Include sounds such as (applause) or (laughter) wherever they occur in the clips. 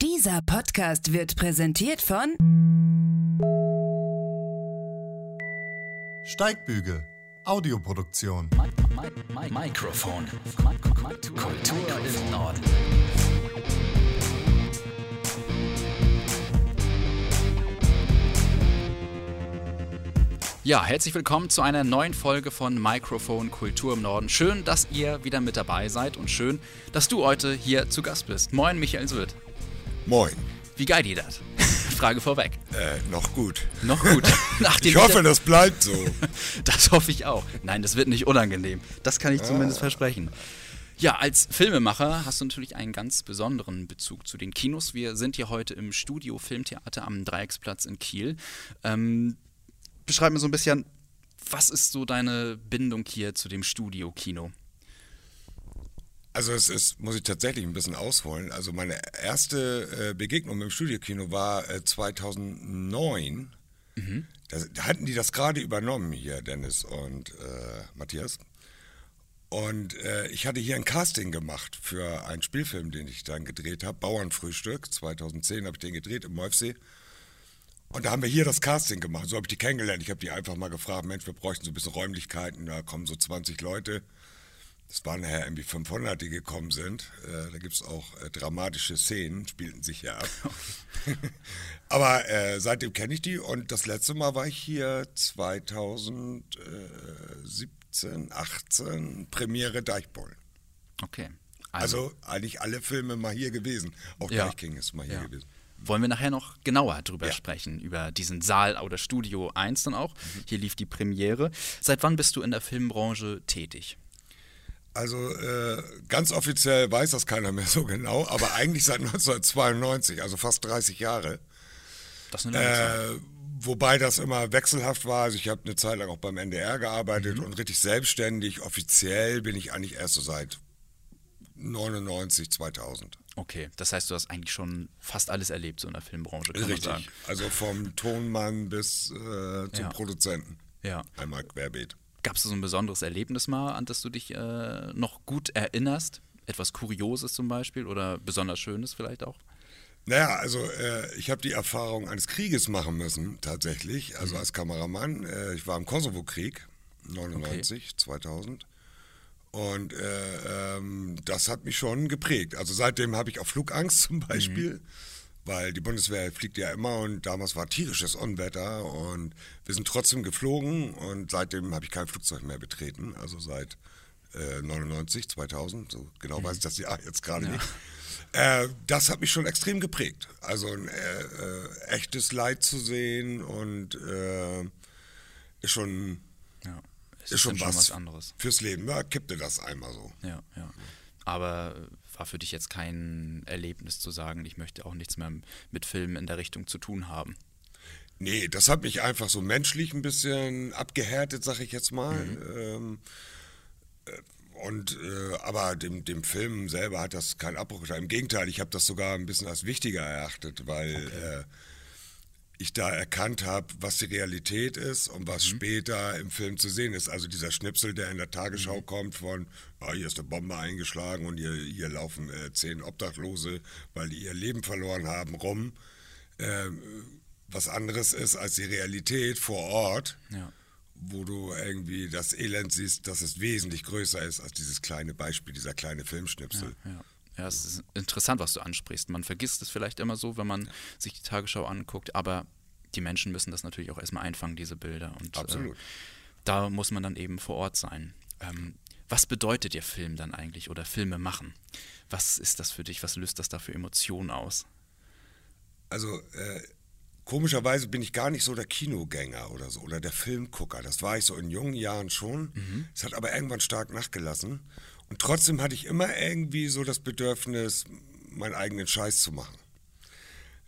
Dieser Podcast wird präsentiert von Steigbügel, Audioproduktion. Mikrofon. Kultur im Norden. Ja, herzlich willkommen zu einer neuen Folge von Mikrofon Kultur im Norden. Schön, dass ihr wieder mit dabei seid und schön, dass du heute hier zu Gast bist. Moin, Michael Söd. Moin. Wie geil ihr das? (laughs) Frage vorweg. Äh, noch gut. Noch gut. (laughs) Ich hoffe, das bleibt so. (laughs) Das hoffe ich auch. Nein, das wird nicht unangenehm. Das kann ich zumindest versprechen. Ja, als Filmemacher hast du natürlich einen ganz besonderen Bezug zu den Kinos. Wir sind hier heute im Studio Filmtheater am Dreiecksplatz in Kiel. Ähm, beschreib mir so ein bisschen, was ist so deine Bindung hier zu dem Studio-Kino? Also es ist, muss ich tatsächlich ein bisschen ausholen. Also meine erste äh, Begegnung dem Studiokino war äh, 2009. Da, da hatten die das gerade übernommen hier, Dennis und äh, Matthias. Und äh, ich hatte hier ein Casting gemacht für einen Spielfilm, den ich dann gedreht habe, Bauernfrühstück. 2010 habe ich den gedreht im Wolfsee. Und da haben wir hier das Casting gemacht. So habe ich die kennengelernt. Ich habe die einfach mal gefragt, Mensch, wir bräuchten so ein bisschen Räumlichkeiten. Da kommen so 20 Leute. Das waren nachher irgendwie 500, die gekommen sind. Äh, da gibt es auch äh, dramatische Szenen, spielten sich ja ab. (laughs) Aber äh, seitdem kenne ich die und das letzte Mal war ich hier 2017, 18, Premiere Deichboll. Okay. Also eigentlich alle Filme mal hier gewesen. Auch Ja. Deichking ist mal hier Ja. gewesen. Wollen wir nachher noch genauer drüber Ja. sprechen, über diesen Saal oder Studio 1 dann auch. Mhm. Hier lief die Premiere. Seit wann bist du in der Filmbranche tätig? Also äh, ganz offiziell weiß das keiner mehr (laughs) so genau, aber eigentlich seit 1992, also fast 30 Jahre. Das ist eine. Äh, wobei das immer wechselhaft war. Also ich habe eine Zeit lang auch beim NDR gearbeitet Mhm. und richtig selbstständig. Offiziell bin ich eigentlich erst so seit 99, 2000. Okay, das heißt, du hast eigentlich schon fast alles erlebt so in der Filmbranche, kann man sagen. Richtig. Also vom Tonmann bis äh, zum Ja. Produzenten. Ja. Einmal querbeet. Gab es so ein besonderes Erlebnis mal, an das du dich äh, noch gut erinnerst? Etwas Kurioses zum Beispiel oder besonders Schönes vielleicht auch? Naja, also äh, ich habe die Erfahrung eines Krieges machen müssen, tatsächlich, also als Kameramann. Äh, ich war im Kosovo-Krieg, 99, 2000. Und äh, ähm, das hat mich schon geprägt. Also seitdem habe ich auch Flugangst (laughs) zum Beispiel, weil die Bundeswehr fliegt ja immer und damals war tierisches Unwetter und wir sind trotzdem geflogen und seitdem habe ich kein Flugzeug mehr betreten, also seit äh, 99, 2000, so genau weiß ich das Jahr jetzt gerade nicht. Äh, das hat mich schon extrem geprägt. Also ein äh, äh, echtes Leid zu sehen und äh, ist schon, Ja. Es ist schon dann was, anderes. fürs Leben. Ja, kippte das einmal so. Ja, ja. Aber war für dich jetzt kein Erlebnis zu sagen, ich möchte auch nichts mehr mit Filmen in der Richtung zu tun haben. Nee, das hat mich einfach so menschlich ein bisschen abgehärtet, sag ich jetzt mal. Mhm. Ähm, äh, und äh, aber dem, dem Film selber hat das keinen Abbruch getan. Im Gegenteil, ich habe das sogar ein bisschen als wichtiger erachtet, weil äh, ich da erkannt habe, was die Realität ist und was später im Film zu sehen ist. Also dieser Schnipsel, der in der Tagesschau kommt von, ah, hier ist eine Bombe eingeschlagen und hier, hier laufen äh, zehn Obdachlose, weil die ihr Leben verloren haben, rum. Ähm, was anderes ist als die Realität vor Ort, Ja. wo du irgendwie das Elend siehst, dass es wesentlich größer ist als dieses kleine Beispiel, dieser kleine Filmschnipsel. Ja. Ja, es ist interessant, was du ansprichst. Man vergisst es vielleicht immer so, wenn man sich die Tagesschau anguckt, aber die Menschen müssen das natürlich auch erstmal einfangen, diese Bilder. Und, Absolut. Äh, da muss man dann eben vor Ort sein. Ähm, was bedeutet dir Film dann eigentlich oder Filme machen? Was ist das für dich? Was löst das da für Emotionen aus? Also äh, komischerweise bin ich gar nicht so der Kinogänger oder so oder der Filmgucker. Das war ich so in jungen Jahren schon. Es hat aber irgendwann stark nachgelassen. Und trotzdem hatte ich immer irgendwie so das Bedürfnis, meinen eigenen Scheiß zu machen.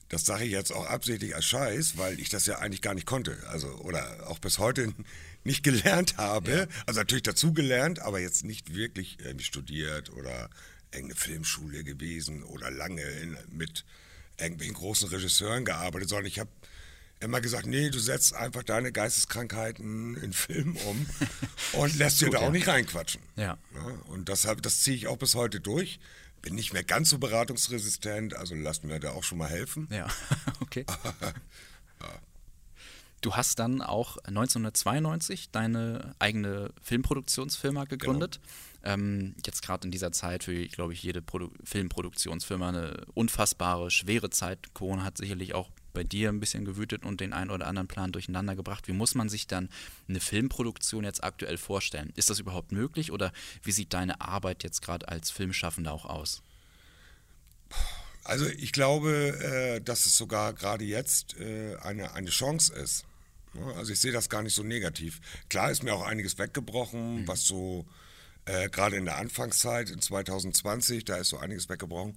Das sage ich jetzt auch absichtlich als Scheiß, weil ich das ja eigentlich gar nicht konnte. Also, oder auch bis heute (laughs) nicht gelernt habe. Also natürlich dazugelernt, aber jetzt nicht wirklich irgendwie studiert oder irgendeine Filmschule gewesen oder lange in, mit irgendwelchen großen Regisseuren gearbeitet, sondern ich habe immer gesagt, nee, du setzt einfach deine Geisteskrankheiten in Film um (laughs) und lässt dir Gut, da auch ja. nicht reinquatschen. Ja. und das, hab- das ziehe ich auch bis heute durch. bin nicht mehr ganz so beratungsresistent, also lass mir da auch schon mal helfen. Ja, (laughs) okay. (laughs) Du hast dann auch 1992 deine eigene Filmproduktionsfirma gegründet. Ähm, jetzt gerade in dieser Zeit für, glaube ich, jede Produ Filmproduktionsfirma eine unfassbare, schwere Zeit. Corona hat sicherlich auch bei dir ein bisschen gewütet und den einen oder anderen Plan durcheinander gebracht. Wie muss man sich dann eine Filmproduktion jetzt aktuell vorstellen? Ist das überhaupt möglich oder wie sieht deine Arbeit jetzt gerade als Filmschaffender auch aus? Also ich glaube, äh, dass es sogar gerade jetzt äh, eine, eine Chance ist. Ja, Also ich sehe das gar nicht so negativ. Klar ist mir auch einiges weggebrochen, was so äh, gerade in der Anfangszeit in 2020, da ist so einiges weggebrochen.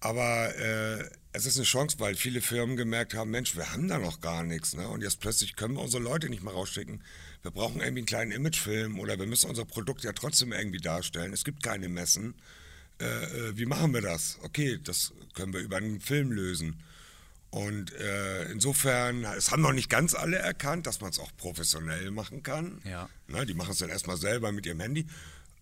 Aber äh, es ist eine Chance, weil viele Firmen gemerkt haben, Mensch, wir haben da noch gar nichts. Ne? Und jetzt plötzlich können wir unsere Leute nicht mehr rausschicken. Wir brauchen irgendwie einen kleinen Imagefilm oder wir müssen unser Produkt ja trotzdem irgendwie darstellen. Es gibt keine Messen. Äh, äh, wie machen wir das? Okay, das können wir über einen Film lösen. Und äh, insofern, es haben noch nicht ganz alle erkannt, dass man es auch professionell machen kann. Ja. Ne, die machen es dann erstmal selber mit ihrem Handy.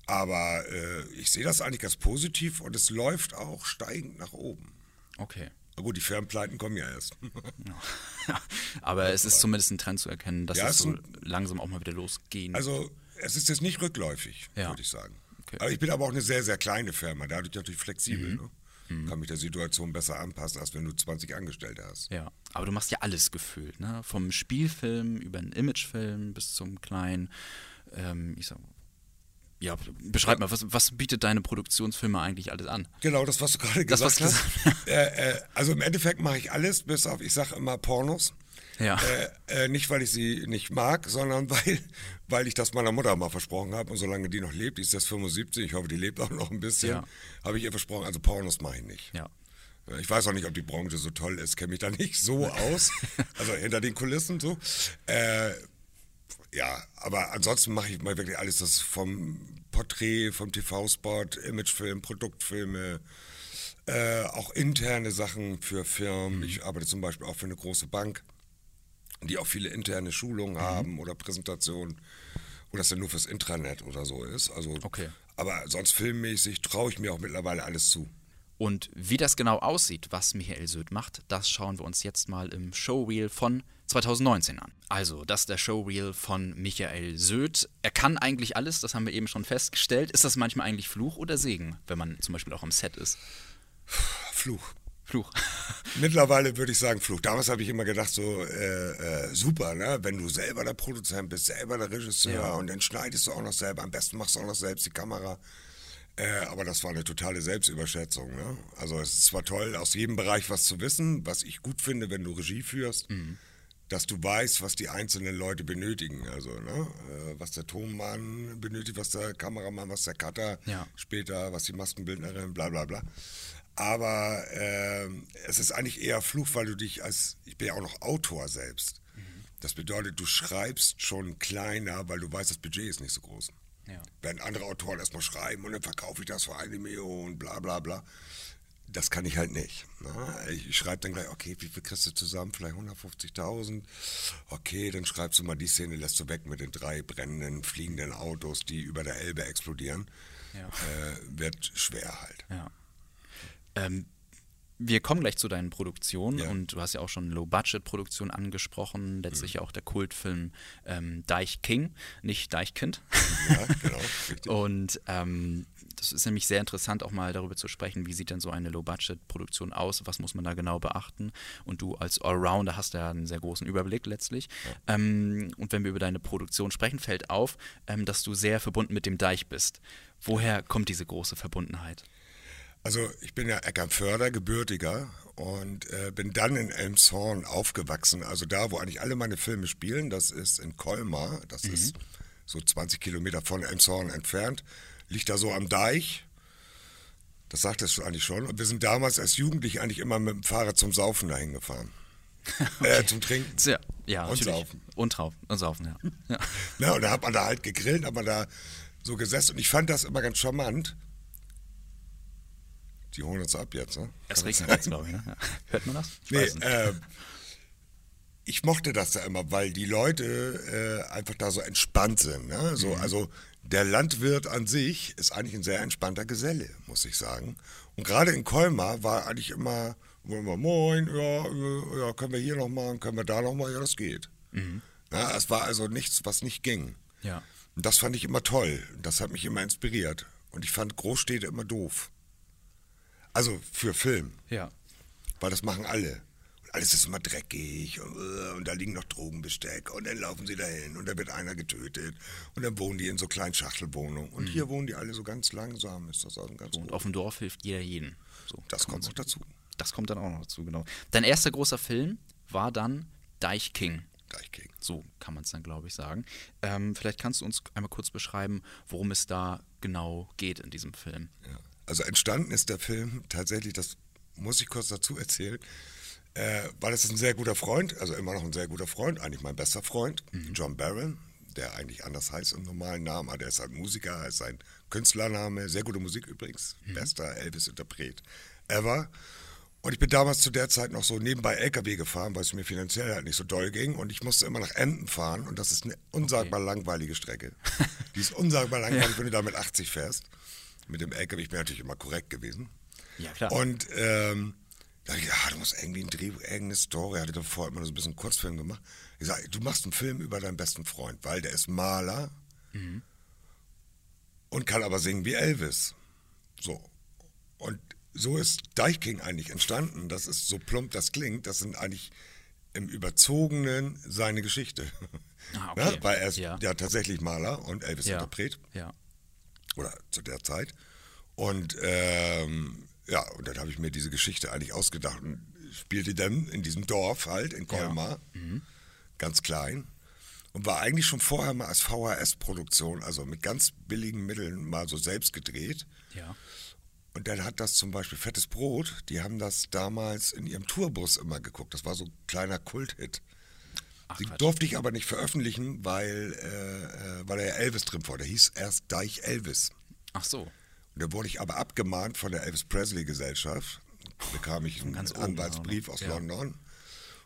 Aber äh, ich sehe das eigentlich ganz positiv und es läuft auch steigend nach oben. Okay. Na gut, die Firmenpleiten kommen ja erst. (laughs) Aber es ist zumindest ein Trend zu erkennen, dass Ja, es so langsam auch mal wieder losgehen. Also es ist jetzt nicht rückläufig, Ja. würde ich sagen. Okay. Aber ich bin aber auch eine sehr, sehr kleine Firma, dadurch natürlich flexibel. Mhm. Ne? Kann mich der Situation besser anpassen, als wenn du 20 Angestellte hast. ja. Aber du machst ja alles gefühlt, ne? Vom Spielfilm über einen Imagefilm bis zum kleinen, ähm, ich sag, ja, beschreib mal, was, was bietet deine Produktionsfirma eigentlich alles an? Genau, das, was du gerade Das, gesagt was hast. (laughs) äh, äh, also im Endeffekt mache ich alles, bis auf, ich sage immer Pornos. Ja. Äh, äh, nicht, weil ich sie nicht mag, sondern (laughs) weil, weil ich das meiner Mutter mal versprochen habe. Und solange die noch lebt, die ist jetzt 75, ich hoffe, die lebt auch noch ein bisschen, Ja. habe ich ihr versprochen, also Pornos mache ich nicht. Ja. Ja, Ich weiß auch nicht, ob die Branche so toll ist, kenne mich da nicht so (laughs) aus. Also hinter den Kulissen so. Äh, ja, aber ansonsten mache ich mal wirklich alles, das vom Porträt, vom TV-Spot, Imagefilm, Produktfilme, äh, auch interne Sachen für Firmen. Ich arbeite zum Beispiel auch für eine große Bank, die auch viele interne Schulungen haben oder Präsentationen. Oder das dann nur fürs Intranet oder so ist. Also, Okay. Aber sonst filmmäßig traue ich mir auch mittlerweile alles zu. Und wie das genau aussieht, was Michael Söd macht, das schauen wir uns jetzt mal im Showreel von 2019 an. Also, das ist der Showreel von Michael Söd. Er kann eigentlich alles, das haben wir eben schon festgestellt. Ist das manchmal eigentlich Fluch oder Segen, wenn man zum Beispiel auch am Set ist? Fluch. Fluch. (laughs) Mittlerweile würde ich sagen Fluch. Damals habe ich immer gedacht, so äh, äh, super, ne? wenn du selber der Produzent bist, selber der Regisseur Ja. und dann schneidest du auch noch selber, am besten machst du auch noch selbst die Kamera. Äh, aber das war eine totale Selbstüberschätzung. Ne? Also es ist zwar toll, aus jedem Bereich was zu wissen, was ich gut finde, wenn du Regie führst, dass du weißt, was die einzelnen Leute benötigen. Also ne? äh, was der Tonmann benötigt, was der Kameramann, was der Cutter Ja. später, was die Maskenbildnerin, bla bla bla. Aber ähm, es ist eigentlich eher Fluch, weil du dich als, ich bin ja auch noch Autor selbst. Das bedeutet, du schreibst schon kleiner, weil du weißt, das Budget ist nicht so groß. Ja. Während andere Autoren erstmal schreiben und dann verkaufe ich das für eine Million, bla bla bla. Das kann ich halt nicht. Ne? Ich schreibe dann gleich, okay, wie viel kriegst du zusammen? Vielleicht 150.000. Okay, dann schreibst du mal die Szene, lässt du weg mit den drei brennenden, fliegenden Autos, die über der Elbe explodieren. Ja. Äh, wird schwer halt. Ja. Ähm, wir kommen gleich zu deinen Produktionen Ja. und du hast ja auch schon Low-Budget-Produktion angesprochen, letztlich ja auch der Kultfilm ähm, Deich King, nicht Deichkind. Ja, genau. Richtig. (laughs) Und ähm, das ist nämlich sehr interessant, auch mal darüber zu sprechen, wie sieht denn so eine Low-Budget-Produktion aus, was muss man da genau beachten. Und du als Allrounder hast ja einen sehr großen Überblick letztlich. Ähm, und wenn wir über deine Produktion sprechen, fällt auf, ähm, dass du sehr verbunden mit dem Deich bist. Woher kommt diese große Verbundenheit? Also ich bin ja Eckernförder, gebürtiger und äh, bin dann in Elmshorn aufgewachsen. Also da, wo eigentlich alle meine Filme spielen, das ist in Colmar, das ist so 20 Kilometer von Elmshorn entfernt, liegt da so am Deich. Das sagtest du eigentlich schon. Und wir sind damals als Jugendliche eigentlich immer mit dem Fahrrad zum Saufen dahin gefahren. (laughs) Äh, zum Trinken. Ja, ja Und natürlich. saufen. Und, trau- und saufen, ja. (laughs) ja. Na, und da hat man da halt gegrillt, hat man da so gesessen. Und ich fand das immer ganz charmant. Die holen uns ab jetzt, ne? Es regnet jetzt, glaube ich. Ne? Ja. Hört man das? Ich Nee, äh, ich mochte das ja immer, weil die Leute äh, einfach da so entspannt sind. Ne? So, Mhm. Also der Landwirt an sich ist eigentlich ein sehr entspannter Geselle, muss ich sagen. Und gerade in Colmar war eigentlich immer, wollen wir moin, ja, äh, ja, können wir hier noch machen, können wir da noch mal, ja, das geht. Ja, es war also nichts, was nicht ging. Ja. Und das fand ich immer toll. Das hat mich immer inspiriert. Und ich fand Großstädte immer doof. Also für Film, Ja. weil das machen alle. Und alles ist immer dreckig und, äh, und da liegen noch Drogenbesteck und dann laufen sie dahin und da wird einer getötet und dann wohnen die in so kleinen Schachtelwohnungen. Und hier wohnen die alle so ganz langsam, ist das also ganz Mhm. So, und auf dem Dorf hilft jeder jeden. So, Das kommt noch dazu. Das kommt dann auch noch dazu, genau. Dein erster großer Film war dann Deich King. Deichking. So kann man es dann, glaube ich, sagen. Ähm, vielleicht kannst du uns einmal kurz beschreiben, worum es da genau geht in diesem Film. Ja. Also entstanden ist der Film tatsächlich, das muss ich kurz dazu erzählen, äh, weil es ist ein sehr guter Freund, also immer noch ein sehr guter Freund, eigentlich mein bester Freund, John Barron, der eigentlich anders heißt im normalen Namen, aber der ist halt Musiker, ist sein Künstlername, sehr gute Musik übrigens, bester Elvis-Interpret ever. Und ich bin damals zu der Zeit noch so nebenbei LKW gefahren, weil es mir finanziell halt nicht so doll ging. Und ich musste immer nach Emden fahren. Und das ist eine unsagbar langweilige Strecke. Die ist unsagbar langweilig, (laughs) wenn du da mit 80 fährst. Mit dem LKW, ich bin natürlich immer korrekt gewesen. Ja, klar. Und ähm, da hab ich gedacht, ah, du musst irgendwie ein Drehbuch, irgendeine Story. Hatte davor immer so ein bisschen einen Kurzfilm gemacht. Ich sag, du machst einen Film über deinen besten Freund, weil der ist Maler und kann aber singen wie Elvis. So. Und so ist Deichking eigentlich entstanden. Das ist so plump das klingt. Das sind eigentlich im Überzogenen seine Geschichte. Ah, (laughs) okay. ja, weil er ist Ja. ja. tatsächlich Maler und Elvis-Interpret Ja. Oder zu der Zeit. Und ähm, ja, und dann habe ich mir diese Geschichte eigentlich ausgedacht und spielte dann in diesem Dorf halt in Colmar, ganz klein. Und war eigentlich schon vorher mal als VHS-Produktion, also mit ganz billigen Mitteln mal so selbst gedreht. Ja. Und dann hat das zum Beispiel Fettes Brot, die haben das damals in ihrem Tourbus immer geguckt. Das war so ein kleiner Kulthit. Ach, Die Quatsch. durfte ich aber nicht veröffentlichen, weil, äh, äh, weil da ja Elvis drin vor. Der hieß erst Deich Elvis. Ach so. Und da wurde ich aber abgemahnt von der Elvis Presley Gesellschaft. Bekam ich einen Ganz oben Anwaltsbrief auch noch. aus Ja. London.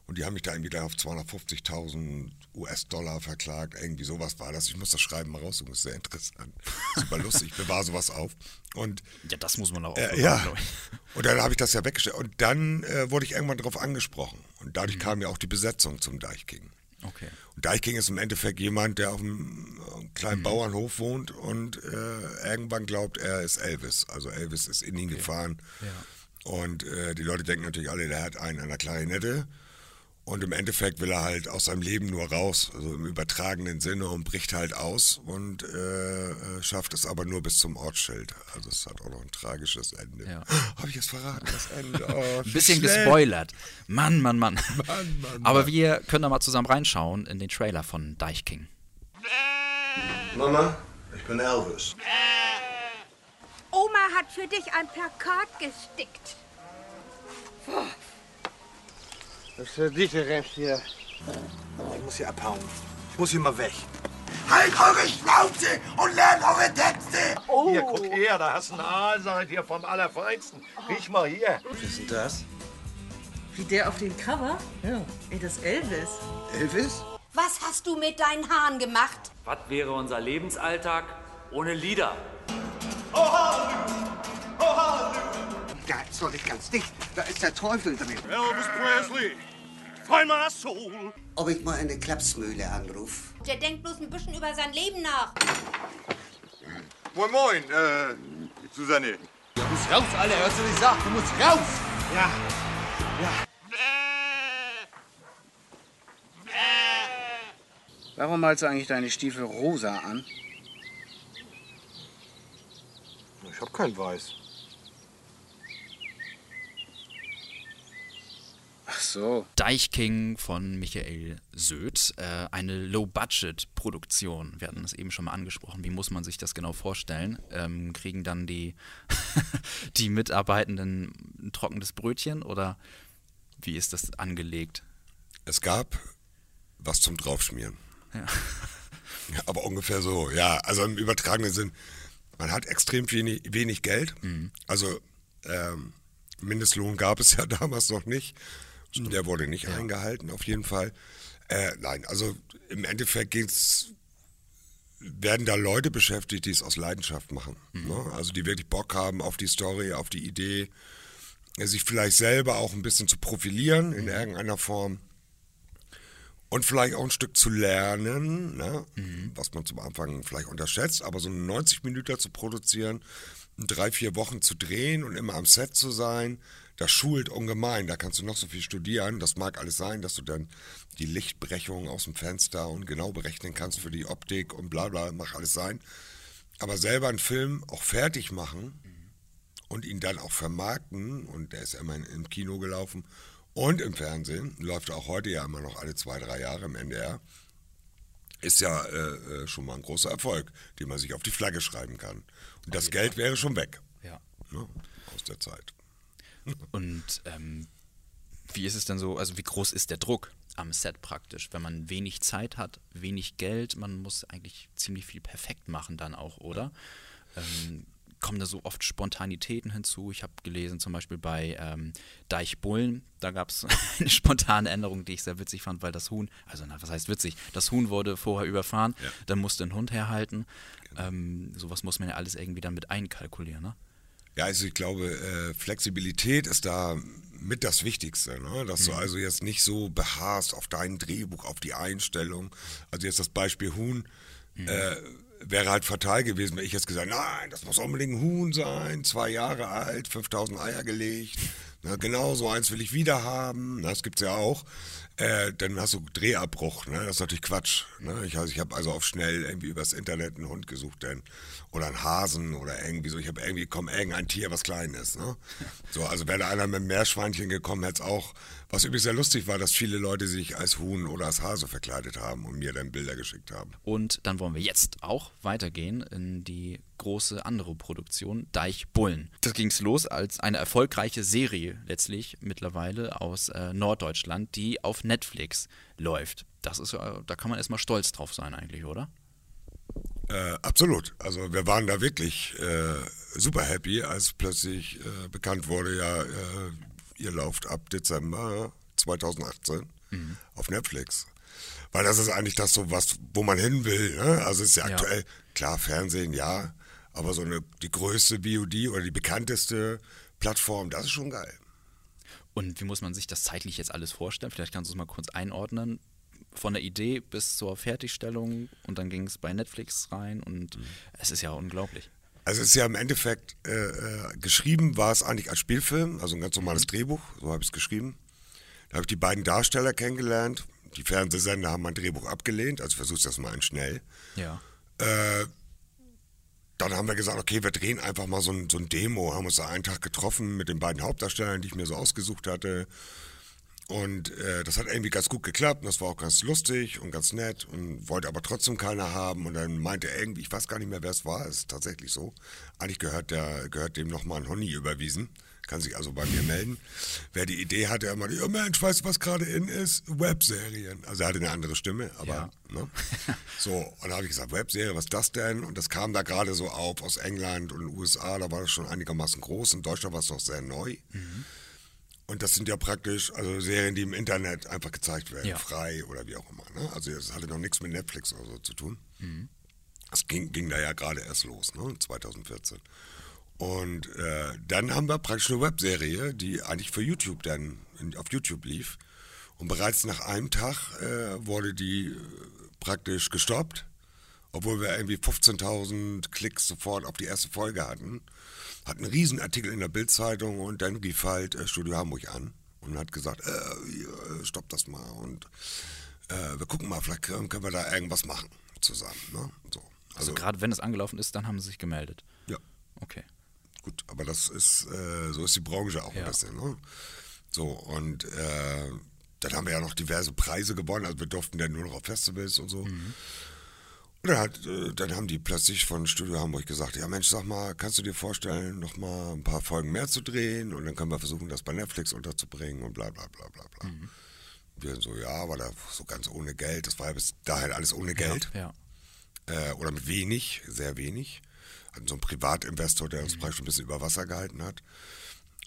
Und die haben mich da irgendwie da auf 250.000 US-Dollar verklagt. Irgendwie sowas war das. Ich muss das Schreiben mal raussuchen. Das ist sehr interessant. Super lustig. Ich bewahre sowas auf. Und Ja, das muss man auch äh, ja. Und dann habe ich das ja weggestellt. Und dann äh, wurde ich irgendwann darauf angesprochen. Und dadurch Mhm. kam ja auch die Besetzung zum Deichking. Okay. Und Deichking ist im Endeffekt jemand, der auf einem äh, Mhm. kleinen Bauernhof wohnt und äh, irgendwann glaubt, er ist Elvis. Also Elvis ist in ihn gefahren. Ja. Und äh, die Leute denken natürlich alle, der hat einen an der Klarinette. Und im Endeffekt will er halt aus seinem Leben nur raus, also im übertragenen Sinne und bricht halt aus und äh, äh, schafft es aber nur bis zum Ortsschild. Also es hat auch noch ein tragisches Ende. Ja. (gasps) Habe ich es verraten, das Ende? Oh, (laughs) Ein bisschen schnell. gespoilert. Mann, Mann, Mann. Mann, Mann, Aber Mann. wir können da mal zusammen reinschauen in den Trailer von Deich King. Mama, ich bin Elvis. Oma hat für dich ein Plakat gestickt. Das ist der dicke Rest hier. Ich muss hier abhauen. Ich muss hier mal weg. Halt eure Schnauze und lernt eure Texte! Hier, guck her, da hast du einen Aal, sag ich dir, vom Allerfeinsten. Riech mal hier. Was ist denn das? Wie der auf dem Cover? Ja. Ey, das ist Elvis. Elvis? Was hast du mit deinen Haaren gemacht? Was wäre unser Lebensalltag ohne Lieder? Ja, ist doch nicht ganz dicht. Da ist der Teufel drin. Elvis Presley, find my soul. Ob ich mal eine Klapsmühle anrufe? Der denkt bloß ein bisschen über sein Leben nach. Moin, moin, äh, Susanne. Du musst raus, Alter. Hörst du, wie ich sag? Du musst raus. Ja. Warum malst du eigentlich deine Stiefel rosa an? Ich hab kein Weiß. So. Deich King von Michael Söth. Äh, eine Low-Budget-Produktion. Wir hatten es eben schon mal angesprochen. Wie muss man sich das genau vorstellen? Ähm, kriegen dann die, (laughs) die Mitarbeitenden ein trockenes Brötchen oder wie ist das angelegt? Es gab was zum Draufschmieren. Ja. Ja, (laughs) aber ungefähr so, ja. Also im übertragenen Sinn, man hat extrem wenig, wenig Geld. Also ähm, Mindestlohn gab es ja (laughs) damals noch nicht. Der wurde nicht eingehalten, auf jeden Fall. Äh, nein, also im Endeffekt geht es werden da Leute beschäftigt, die es aus Leidenschaft machen. Mhm. Ne? Also die wirklich Bock haben auf die Story, auf die Idee, sich vielleicht selber auch ein bisschen zu profilieren in irgendeiner Form und vielleicht auch ein Stück zu lernen, ne? was man zum Anfang vielleicht unterschätzt, aber so einen 90 Minuten zu produzieren, drei, vier Wochen zu drehen und immer am Set zu sein, das schult ungemein. Da kannst du noch so viel studieren. Das mag alles sein, dass du dann die Lichtbrechung aus dem Fenster und genau berechnen kannst für die Optik und bla bla, mag alles sein. Aber selber einen Film auch fertig machen und ihn dann auch vermarkten, und der ist ja immer im Kino gelaufen und im Fernsehen, läuft auch heute ja immer noch alle zwei, drei Jahre im NDR, ist ja äh, schon mal ein großer Erfolg, den man sich auf die Flagge schreiben kann. Und das Geld wäre schon weg. Ja. Ne, aus der Zeit. Und ähm, wie ist es denn so, also wie groß ist der Druck am Set praktisch, wenn man wenig Zeit hat, wenig Geld, man muss eigentlich ziemlich viel perfekt machen dann auch, oder? Ähm, kommen da so oft Spontanitäten hinzu. Ich habe gelesen, zum Beispiel bei ähm, Deichbullen, da gab es (laughs) eine spontane Änderung, die ich sehr witzig fand, weil das Huhn, also na, was heißt witzig, das Huhn wurde vorher überfahren, Ja. dann musste ein Hund herhalten. Ähm, sowas muss man ja alles irgendwie dann mit einkalkulieren, ne? Ja, also ich glaube, äh, Flexibilität ist da mit das Wichtigste, ne? dass du Mhm. also jetzt nicht so beharrst auf dein Drehbuch, auf die Einstellung. Also jetzt das Beispiel Huhn äh, wäre halt fatal gewesen, wenn ich jetzt gesagt nein, das muss unbedingt ein Huhn sein, zwei Jahre alt, 5000 Eier gelegt, na, genau so eins will ich wieder haben, na, das gibt's ja auch. Äh, dann hast du Drehabbruch, ne? das ist natürlich Quatsch. Ne? Ich, also ich habe also auf schnell irgendwie übers Internet einen Hund gesucht, denn, oder einen Hasen oder irgendwie so. Ich habe irgendwie, komm, irgendein Tier, was klein ist. Ne? So, also wäre einer mit einem Meerschweinchen gekommen, hätte es auch, was übrigens sehr lustig war, dass viele Leute sich als Huhn oder als Hase verkleidet haben und mir dann Bilder geschickt haben. Und dann wollen wir jetzt auch weitergehen in die große andere Produktion, Deichbullen. Das ging es los als eine erfolgreiche Serie letztlich mittlerweile aus äh, Norddeutschland, die auf Netflix läuft. Das ist, äh, da kann man erstmal stolz drauf sein eigentlich, oder? Äh, absolut. Also wir waren da wirklich äh, super happy, als plötzlich äh, bekannt wurde, ja, äh, ihr lauft ab Dezember 2018 auf Netflix. Weil das ist eigentlich das so was, wo man hin will. Ne? Also es ist ja Ja. aktuell, klar, Fernsehen, ja, aber so eine die größte VOD oder die bekannteste Plattform, das ist schon geil. Und wie muss man sich das zeitlich jetzt alles vorstellen? Vielleicht kannst du es mal kurz einordnen. Von der Idee bis zur Fertigstellung und dann ging es bei Netflix rein und es ist ja unglaublich. Also es ist ja im Endeffekt äh, äh, geschrieben war es eigentlich als Spielfilm, also ein ganz normales Drehbuch, so habe ich es geschrieben. Da habe ich die beiden Darsteller kennengelernt. Die Fernsehsender haben mein Drehbuch abgelehnt, also versuch's das mal in schnell. Ja. Äh, dann haben wir gesagt, okay, wir drehen einfach mal so ein, so ein Demo, haben uns da einen Tag getroffen mit den beiden Hauptdarstellern, die ich mir so ausgesucht hatte. Und äh, das hat irgendwie ganz gut geklappt und das war auch ganz lustig und ganz nett und wollte aber trotzdem keiner haben. Und dann meinte er irgendwie, ich weiß gar nicht mehr, wer es war, ist tatsächlich so. Eigentlich gehört, der, gehört dem nochmal ein Honey überwiesen, kann sich also bei mir melden. Wer die Idee hatte, er meinte, ja Mensch, weißt du, was gerade in ist? Webserien. Also er hatte eine andere Stimme, aber Ja. ne? (laughs) So, und da habe ich gesagt, Webserie, was ist das denn? Und das kam da gerade so auf aus England und USA, da war das schon einigermaßen groß. In Deutschland war es noch sehr neu. Und das sind ja praktisch also Serien, die im Internet einfach gezeigt werden, Ja. frei oder wie auch immer. Ne? Also das hatte noch nichts mit Netflix oder so zu tun. Das ging, ging da ja gerade erst los, ne? 2014. Und äh, dann haben wir praktisch eine Webserie, die eigentlich für YouTube dann in, auf YouTube lief. Und bereits nach einem Tag äh, wurde die äh, praktisch gestoppt, obwohl wir irgendwie 15.000 Klicks sofort auf die erste Folge hatten. Hat einen Riesenartikel in der Bildzeitung und dann rief halt äh, Studio Hamburg an und hat gesagt, äh, äh, stoppt das mal und äh, wir gucken mal, vielleicht können, wir da irgendwas machen zusammen. Ne? So. Also, gerade wenn es angelaufen ist, dann haben sie sich gemeldet. Ja. Okay. Gut, aber das ist, äh, so ist die Branche auch Ja. ein bisschen. Ne? So, und äh, dann haben wir ja noch diverse Preise gewonnen, also wir durften dann nur noch auf Festivals und so. Mhm. Und dann, hat, äh, dann haben die plötzlich von Studio Hamburg gesagt, ja Mensch, sag mal, kannst du dir vorstellen, noch mal ein paar Folgen mehr zu drehen und dann können wir versuchen, das bei Netflix unterzubringen und bla bla bla bla bla. Mhm. Wir so, ja, aber da so ganz ohne Geld, das war ja bis dahin alles ohne Geld Ja. äh, oder mit wenig, sehr wenig. Hatten so einen Privatinvestor, der uns praktisch ein bisschen über Wasser gehalten hat.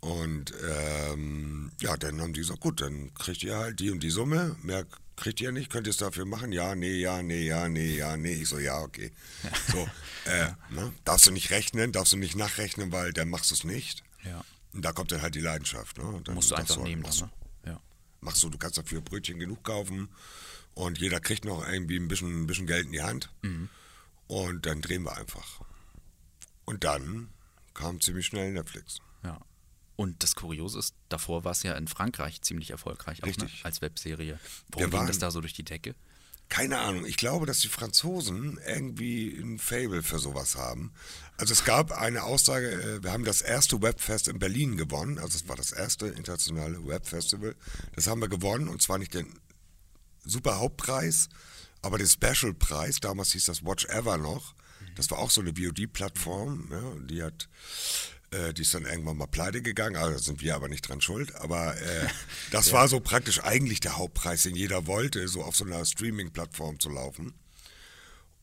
Und ähm, ja, dann haben die gesagt, gut, dann kriegt ihr halt die und die Summe, mehr kriegt ihr nicht, könnt ihr es dafür machen? Ja, nee, ja, nee, ja, nee, ja, nee. Ich so, ja, okay. (laughs) So, äh, ne? darfst du nicht rechnen, darfst du nicht nachrechnen, weil dann machst du es nicht. Ja. Und da kommt dann halt die Leidenschaft. Ne? Dann Musst du einfach halt- nehmen machst dann, du- ne? Ja. Machst du, du kannst dafür Brötchen genug kaufen und jeder kriegt noch irgendwie ein bisschen, ein bisschen Geld in die Hand. Mhm. Und dann drehen wir einfach. Und dann kam ziemlich schnell Netflix. Und das Kuriose ist, davor war es ja in Frankreich ziemlich erfolgreich, auch, ne? Richtig. als Webserie. Warum ging das da so durch die Decke? Keine Ahnung, ich glaube, dass die Franzosen irgendwie ein Fable für sowas haben. Also es gab eine Aussage, äh, wir haben das erste Webfest in Berlin gewonnen, also es war das erste internationale Webfestival. Das haben wir gewonnen und zwar nicht den super Hauptpreis, aber den Special-Preis, damals hieß das Watch Ever noch. Das war auch so eine VOD-Plattform, ja, die hat äh, die ist dann irgendwann mal pleite gegangen, also da sind wir aber nicht dran schuld. Aber äh, (laughs) das war so praktisch eigentlich der Hauptpreis, den jeder wollte, so auf so einer Streaming-Plattform zu laufen.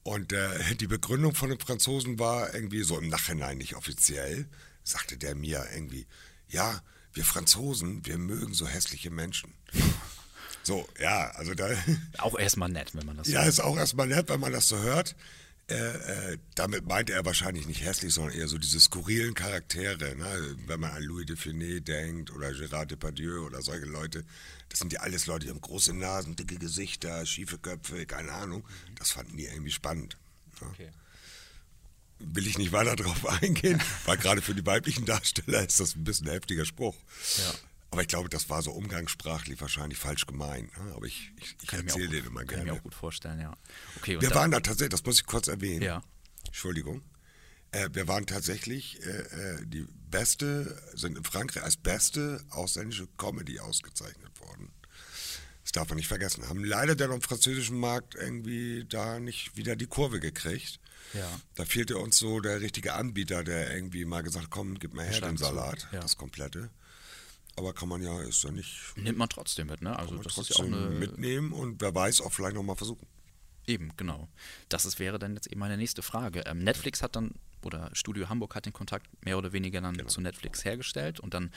Und äh, die Begründung von den Franzosen war irgendwie so im Nachhinein nicht offiziell, sagte der mir irgendwie, ja, wir Franzosen, wir mögen so hässliche Menschen. So, ja, also da. Auch erstmal nett, wenn man das Ja, so ist auch erstmal nett, wenn man das so hört. Äh, äh, damit meinte er wahrscheinlich nicht hässlich, sondern eher so diese skurrilen Charaktere. Ne? Wenn man an Louis de Funès denkt oder Gérard Depardieu oder solche Leute, das sind ja alles Leute, die haben große Nasen, dicke Gesichter, schiefe Köpfe, keine Ahnung. Das fanden die irgendwie spannend. Ne? Okay. Will ich nicht weiter drauf (laughs) eingehen, weil gerade für die weiblichen Darsteller ist das ein bisschen ein heftiger Spruch. Ja. Aber ich glaube, das war so umgangssprachlich wahrscheinlich falsch gemeint. Ne? Aber ich, ich, ich mir erzähle den immer Kann ich gerne. mir auch gut vorstellen, ja. Okay, Wir waren da tatsächlich, das muss ich kurz erwähnen. Ja. Entschuldigung. Äh, wir waren tatsächlich äh, äh, die beste, sind in Frankreich als beste ausländische Comedy ausgezeichnet worden. Das darf man nicht vergessen. Haben leider dann am französischen Markt irgendwie da nicht wieder die Kurve gekriegt. Ja. Da fehlte uns so der richtige Anbieter, der irgendwie mal gesagt hat, komm, gib mal her den. Salat, Ja. das komplette. Aber kann man ja, ist ja nicht Nimmt man trotzdem mit, ne? Also das ist ja auch eine mitnehmen und wer weiß, auch vielleicht nochmal versuchen. Eben, genau. Das ist, wäre dann jetzt eben meine nächste Frage. Ähm, Netflix hat dann, oder Studio Hamburg hat den Kontakt mehr oder weniger dann zu Netflix hergestellt und dann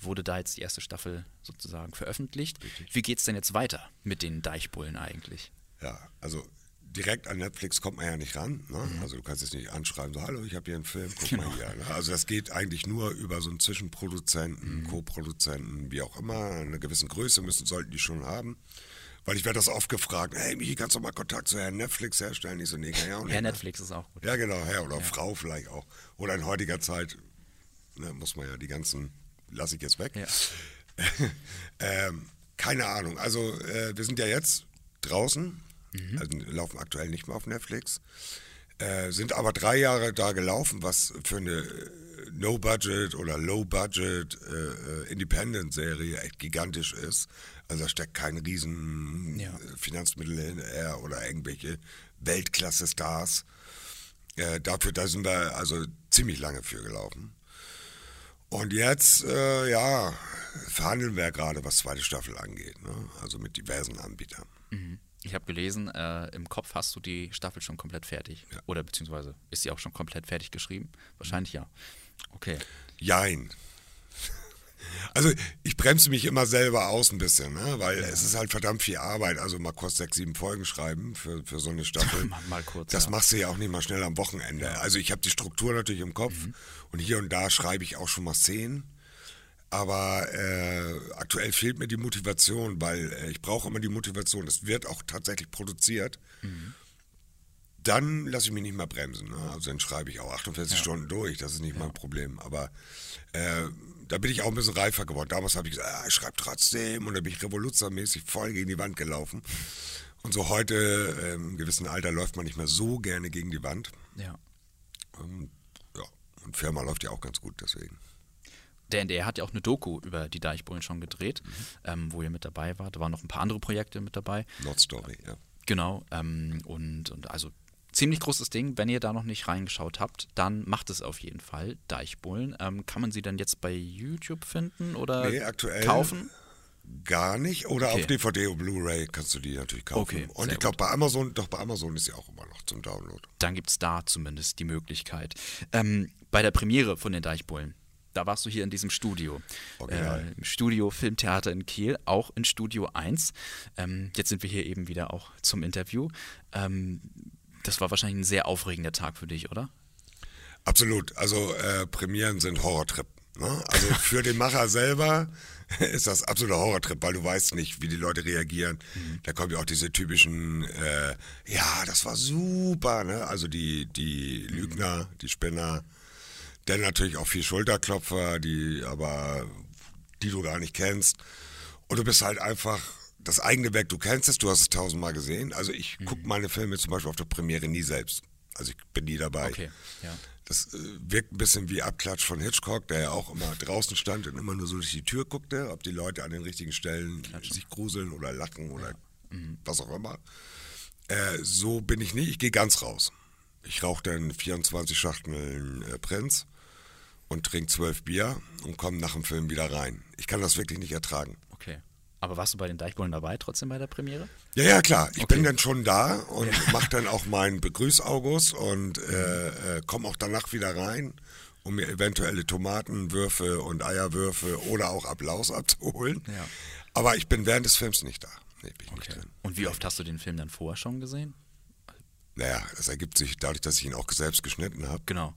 wurde da jetzt die erste Staffel sozusagen veröffentlicht. Wie geht es denn jetzt weiter mit den Deichbullen eigentlich? Ja, also direkt an Netflix kommt man ja nicht ran. Ne? Also du kannst jetzt nicht anschreiben, so hallo, ich habe hier einen Film, guck mal hier. Ne? Also das geht eigentlich nur über so einen Zwischenproduzenten, Co-Produzenten, wie auch immer. Eine gewisse Größe müssen, sollten die schon haben. Weil ich werde das oft gefragt, hey Michi, kannst du mal Kontakt zu Herrn Netflix herstellen? Ich so, nee, kann ich auch nicht. Herr ne? Netflix ist auch gut. Ja, genau, Herr oder Frau vielleicht auch. Oder in heutiger Zeit ne, muss man ja die ganzen, lasse ich jetzt weg. Ja. (laughs) ähm, keine Ahnung. Also äh, wir sind ja jetzt draußen, Mhm. also laufen aktuell nicht mehr auf Netflix, äh, sind aber drei Jahre da gelaufen, was für eine äh, No-Budget oder Low-Budget äh, äh, Independent-Serie echt gigantisch ist. Also da steckt kein riesen Ja. Finanzmittel hinterher oder irgendwelche Weltklasse-Stars. Äh, dafür, da sind wir also ziemlich lange für gelaufen. Und jetzt, äh, ja, verhandeln wir gerade, was zweite Staffel angeht. Ne? Also mit diversen Anbietern. Mhm. Ich habe gelesen, äh, im Kopf hast du die Staffel schon komplett fertig. Oder beziehungsweise ist sie auch schon komplett fertig geschrieben? Wahrscheinlich ja. Okay. Jein. (laughs) Also ich bremse mich immer selber aus ein bisschen, ne? weil es ist halt verdammt viel Arbeit. Also mal kurz sechs, sieben Folgen schreiben für, für so eine Staffel. (laughs) Mal- kurz, Das ja. machst du ja auch nicht mal schnell am Wochenende. Also ich habe die Struktur natürlich im Kopf Mhm. und hier und da schreibe ich auch schon mal Szenen. Aber äh, aktuell fehlt mir die Motivation, weil äh, ich brauche immer die Motivation. Es wird auch tatsächlich produziert. Dann lasse ich mich nicht mehr bremsen. Ne? Also dann schreibe ich auch 48 Stunden durch. Das ist nicht mein Problem. Aber äh, da bin ich auch ein bisschen reifer geworden. Damals habe ich gesagt, ah, ich schreibe trotzdem. Und da bin ich revoluzermäßig voll gegen die Wand gelaufen. Und so heute, äh, im gewissen Alter, läuft man nicht mehr so gerne gegen die Wand. Ja. Ähm, ja. Und Firma läuft ja auch ganz gut deswegen. Der NDR hat ja auch eine Doku über die Deichbullen schon gedreht, ähm, wo ihr mit dabei wart. Da waren noch ein paar andere Projekte mit dabei. Not Story, ja. Genau. Ähm, und, und also ziemlich großes Ding. Wenn ihr da noch nicht reingeschaut habt, dann macht es auf jeden Fall. Deichbullen. Ähm, kann man sie denn jetzt bei YouTube finden oder Nee, aktuell kaufen? Gar nicht. Oder Okay. auf DVD und Blu-ray kannst du die natürlich kaufen. Okay, und ich glaube bei Amazon, doch bei Amazon ist sie auch immer noch zum Download. Dann gibt es da zumindest die Möglichkeit. Ähm, bei der Premiere von den Deichbullen, da warst du hier in diesem Studio. Äh, Im Studio Filmtheater in Kiel, auch in Studio 1. Ähm, jetzt sind wir hier eben wieder auch zum Interview. Ähm, das war wahrscheinlich ein sehr aufregender Tag für dich, oder? Absolut. Also äh, Premieren sind Horrortrip. Ne? Also (laughs) für den Macher selber (laughs) ist das absoluter Horrortrip, weil du weißt nicht, wie die Leute reagieren. Mhm. Da kommen ja auch diese typischen, äh, ja, das war super, ne? Also die, die Lügner, die Spinner, dann natürlich auch viel Schulterklopfer, die aber, die du gar nicht kennst. Und du bist halt einfach das eigene Werk, du kennst es, du hast es tausendmal gesehen. Also ich Mhm. gucke meine Filme zum Beispiel auf der Premiere nie selbst. Also ich bin nie dabei. Okay, ja. Das äh, wirkt ein bisschen wie Abklatsch von Hitchcock, der ja auch immer draußen stand und immer nur so durch die Tür guckte, ob die Leute an den richtigen Stellen sich gruseln oder lachen oder was auch immer. Äh, so bin ich nie, ich gehe ganz raus. Ich rauche dann 24 Schachteln äh, Prinz und trinke 12 Bier und komme nach dem Film wieder rein. Ich kann das wirklich nicht ertragen. Okay. Aber warst du bei den Deichbullen dabei, trotzdem bei der Premiere? Ja, ja, klar. Ich Okay. bin dann schon da und mache dann auch meinen Begrüß-August und äh, äh, komme auch danach wieder rein, um mir eventuelle Tomatenwürfe und Eierwürfe oder auch Applaus abzuholen. Ja. Aber ich bin während des Films nicht da. Nee, bin ich nicht drin. Und wie oft hast du den Film dann vorher schon gesehen? Naja, das ergibt sich dadurch, dass ich ihn auch selbst geschnitten habe. Genau.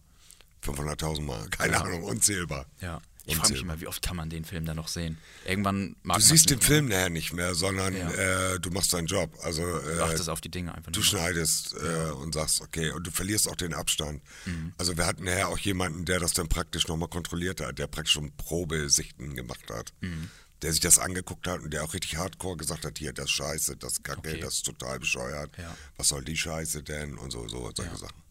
500.000 Mal. Keine Ja. Ahnung, unzählbar. Ja. Ich frage mich immer, wie oft kann man den Film dann noch sehen? Irgendwann mag Du siehst den nicht mehr. Film nachher nicht mehr, sondern Ja. äh, du machst deinen Job. Also äh, Du achtest auf die Dinge einfach Du nur. schneidest äh, und sagst, okay, und du verlierst auch den Abstand. Mhm. Also wir hatten nachher auch jemanden, der das dann praktisch nochmal kontrolliert hat, der praktisch schon Probesichten gemacht hat. Mhm. Der sich das angeguckt hat und der auch richtig hardcore gesagt hat, hier, das scheiße, das ist kacke, Okay. das ist total bescheuert. Ja. Was soll die Scheiße denn? Und so, so solche Sachen.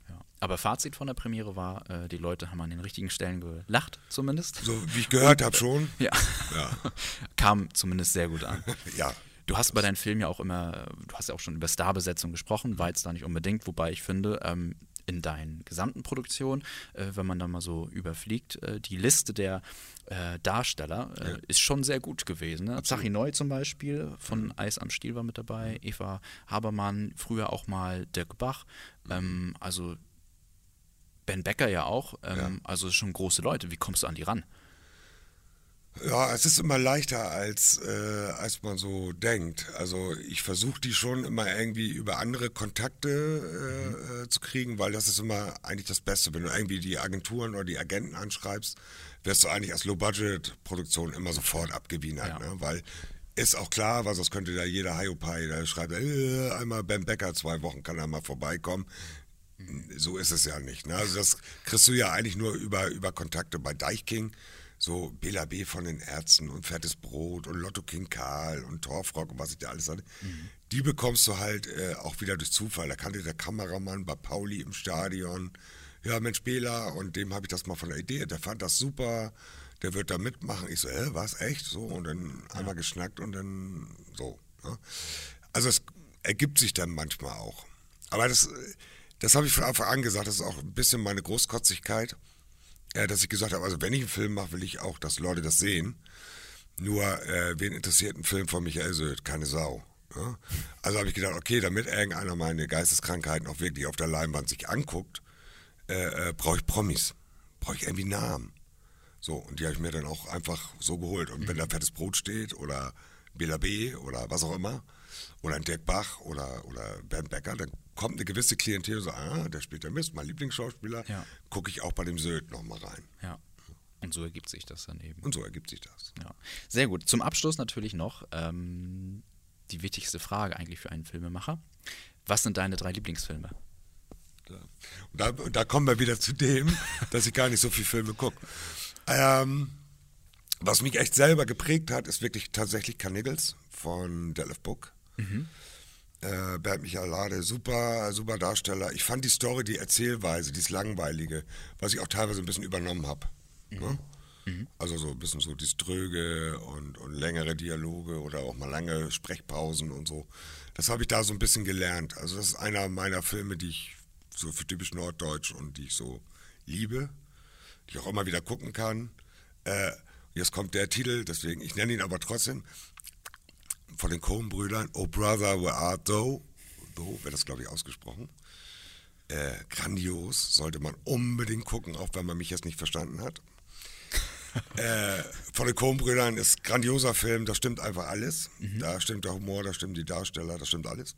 Ja. Aber Fazit von der Premiere war, äh, die Leute haben an den richtigen Stellen gelacht, zumindest. So wie ich gehört habe äh, schon. Ja. Ja. (laughs) Kam zumindest sehr gut an. (laughs) Ja. Du hast bei deinen Filmen ja auch immer, du hast ja auch schon über Starbesetzung gesprochen, war jetzt da nicht unbedingt, wobei ich finde, ähm, in deinen gesamten Produktionen, äh, wenn man da mal so überfliegt, äh, die Liste der äh, Darsteller äh, ist schon sehr gut gewesen. Ne? Zachi Neu zum Beispiel von Eis am Stiel war mit dabei, Eva Habermann, früher auch mal Dirk Bach, ähm, also Ben Becker ja auch, ähm, also schon große Leute. Wie kommst du an die ran? Ja, es ist immer leichter, als, äh, als man so denkt. Also ich versuche die schon immer irgendwie über andere Kontakte äh, äh, zu kriegen, weil das ist immer eigentlich das Beste. Wenn du irgendwie die Agenturen oder die Agenten anschreibst, wirst du eigentlich als Low-Budget-Produktion immer sofort abgewienert. Ne? Weil ist auch klar, weil sonst könnte da jeder Hiopai, da schreibt er, äh, einmal Ben Becker, zwei Wochen kann er mal vorbeikommen. So ist es ja nicht. Ne? Also das kriegst du ja eigentlich nur über, über Kontakte bei Deichking so Bela B. von den Ärzten und Fettes Brot und Lotto King Karl und Torfrock und was ich da alles hatte, die bekommst du halt äh, auch wieder durch Zufall. Da kannte der Kameramann bei Pauli im Stadion, ja Mensch Bela und dem habe ich das mal von der Idee, der fand das super, der wird da mitmachen. Ich so, äh, was, echt? So und dann einmal geschnackt und dann so. Ne? Also es ergibt sich dann manchmal auch. Aber das, das habe ich von Anfang an gesagt, das ist auch ein bisschen meine Großkotzigkeit. Ja, dass ich gesagt habe, also wenn ich einen Film mache, will ich auch, dass Leute das sehen. Nur, äh, wen interessiert ein Film von Michael Söd? Keine Sau. Ja? Also habe ich gedacht, okay, damit irgendeiner meine Geisteskrankheiten auch wirklich auf der Leinwand sich anguckt, äh, äh, brauche ich Promis. Brauche ich irgendwie Namen. So, und die habe ich mir dann auch einfach so geholt. Und wenn da fettes Brot steht oder Bela B. oder was auch immer, oder ein Dirk Bach oder, oder Bernd Becker, dann kommt eine gewisse Klientel und sagt, ah, der spielt der Mist, mein Lieblingsschauspieler, Ja. gucke ich auch bei dem Söd nochmal rein. Ja. Und so ergibt sich das dann eben. Und so ergibt sich das. Ja. Sehr gut. Zum Abschluss natürlich noch ähm, die wichtigste Frage eigentlich für einen Filmemacher. Was sind deine drei Lieblingsfilme? Und da, und da kommen wir wieder zu dem, (laughs) dass ich gar nicht so viele Filme gucke. Ähm, was mich echt selber geprägt hat, ist wirklich tatsächlich Carniggles von Detlef Book. Äh, Bernd Michael Lade, super, super Darsteller. Ich fand die Story, die Erzählweise, dieses Langweilige, was ich auch teilweise ein bisschen übernommen habe. Ne? Also so ein bisschen so dieses Dröge und, und längere Dialoge oder auch mal lange Sprechpausen und so. Das habe ich da so ein bisschen gelernt. Also das ist einer meiner Filme, die ich so für typisch Norddeutsch und die ich so liebe, die ich auch immer wieder gucken kann. Äh, jetzt kommt der Titel, deswegen, ich nenne ihn aber trotzdem, von den Coen-Brüdern, Oh Brother, Where Art Thou? Thou wird das, glaube ich, ausgesprochen. Äh, grandios, sollte man unbedingt gucken, auch wenn man mich jetzt nicht verstanden hat. (laughs) äh, von den Coen-Brüdern ist grandioser Film, da stimmt einfach alles. Mhm. Da stimmt der Humor, da stimmen die Darsteller, da stimmt alles.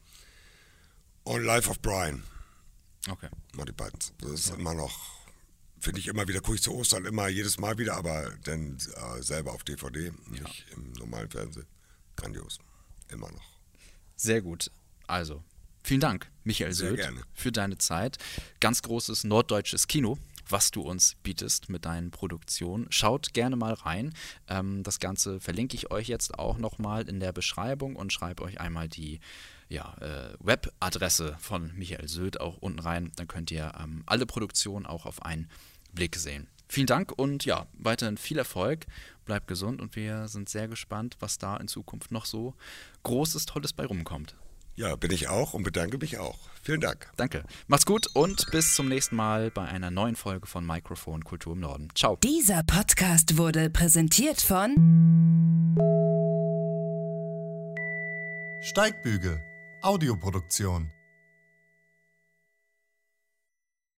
Und Life of Brian. Okay. Monty Python. Das ist okay. immer noch, finde ich immer wieder, gucke ich zu Ostern immer jedes Mal wieder, aber dann äh, selber auf DVD, nicht ja. im normalen Fernsehen. Grandios. Immer noch. Sehr gut. Also, vielen Dank, Michael Sehr Söd, für deine Zeit. Ganz großes norddeutsches Kino was du uns bietest mit deinen Produktionen. Schaut gerne mal rein. Ähm, das Ganze verlinke ich euch jetzt auch nochmal in der Beschreibung und schreibe euch einmal die ja, äh, Webadresse von Michael Söd auch unten rein. Dann könnt ihr ähm, alle Produktionen auch auf einen Blick sehen. Vielen Dank und ja, weiterhin viel Erfolg. Bleibt gesund und wir sind sehr gespannt, was da in Zukunft noch so Großes, Tolles bei rumkommt. Ja, bin ich auch und bedanke mich auch. Vielen Dank. Danke. Macht's gut und bis zum nächsten Mal bei einer neuen Folge von Mikrofon Kultur im Norden. Ciao. Dieser Podcast wurde präsentiert von Steigbügel, Audioproduktion.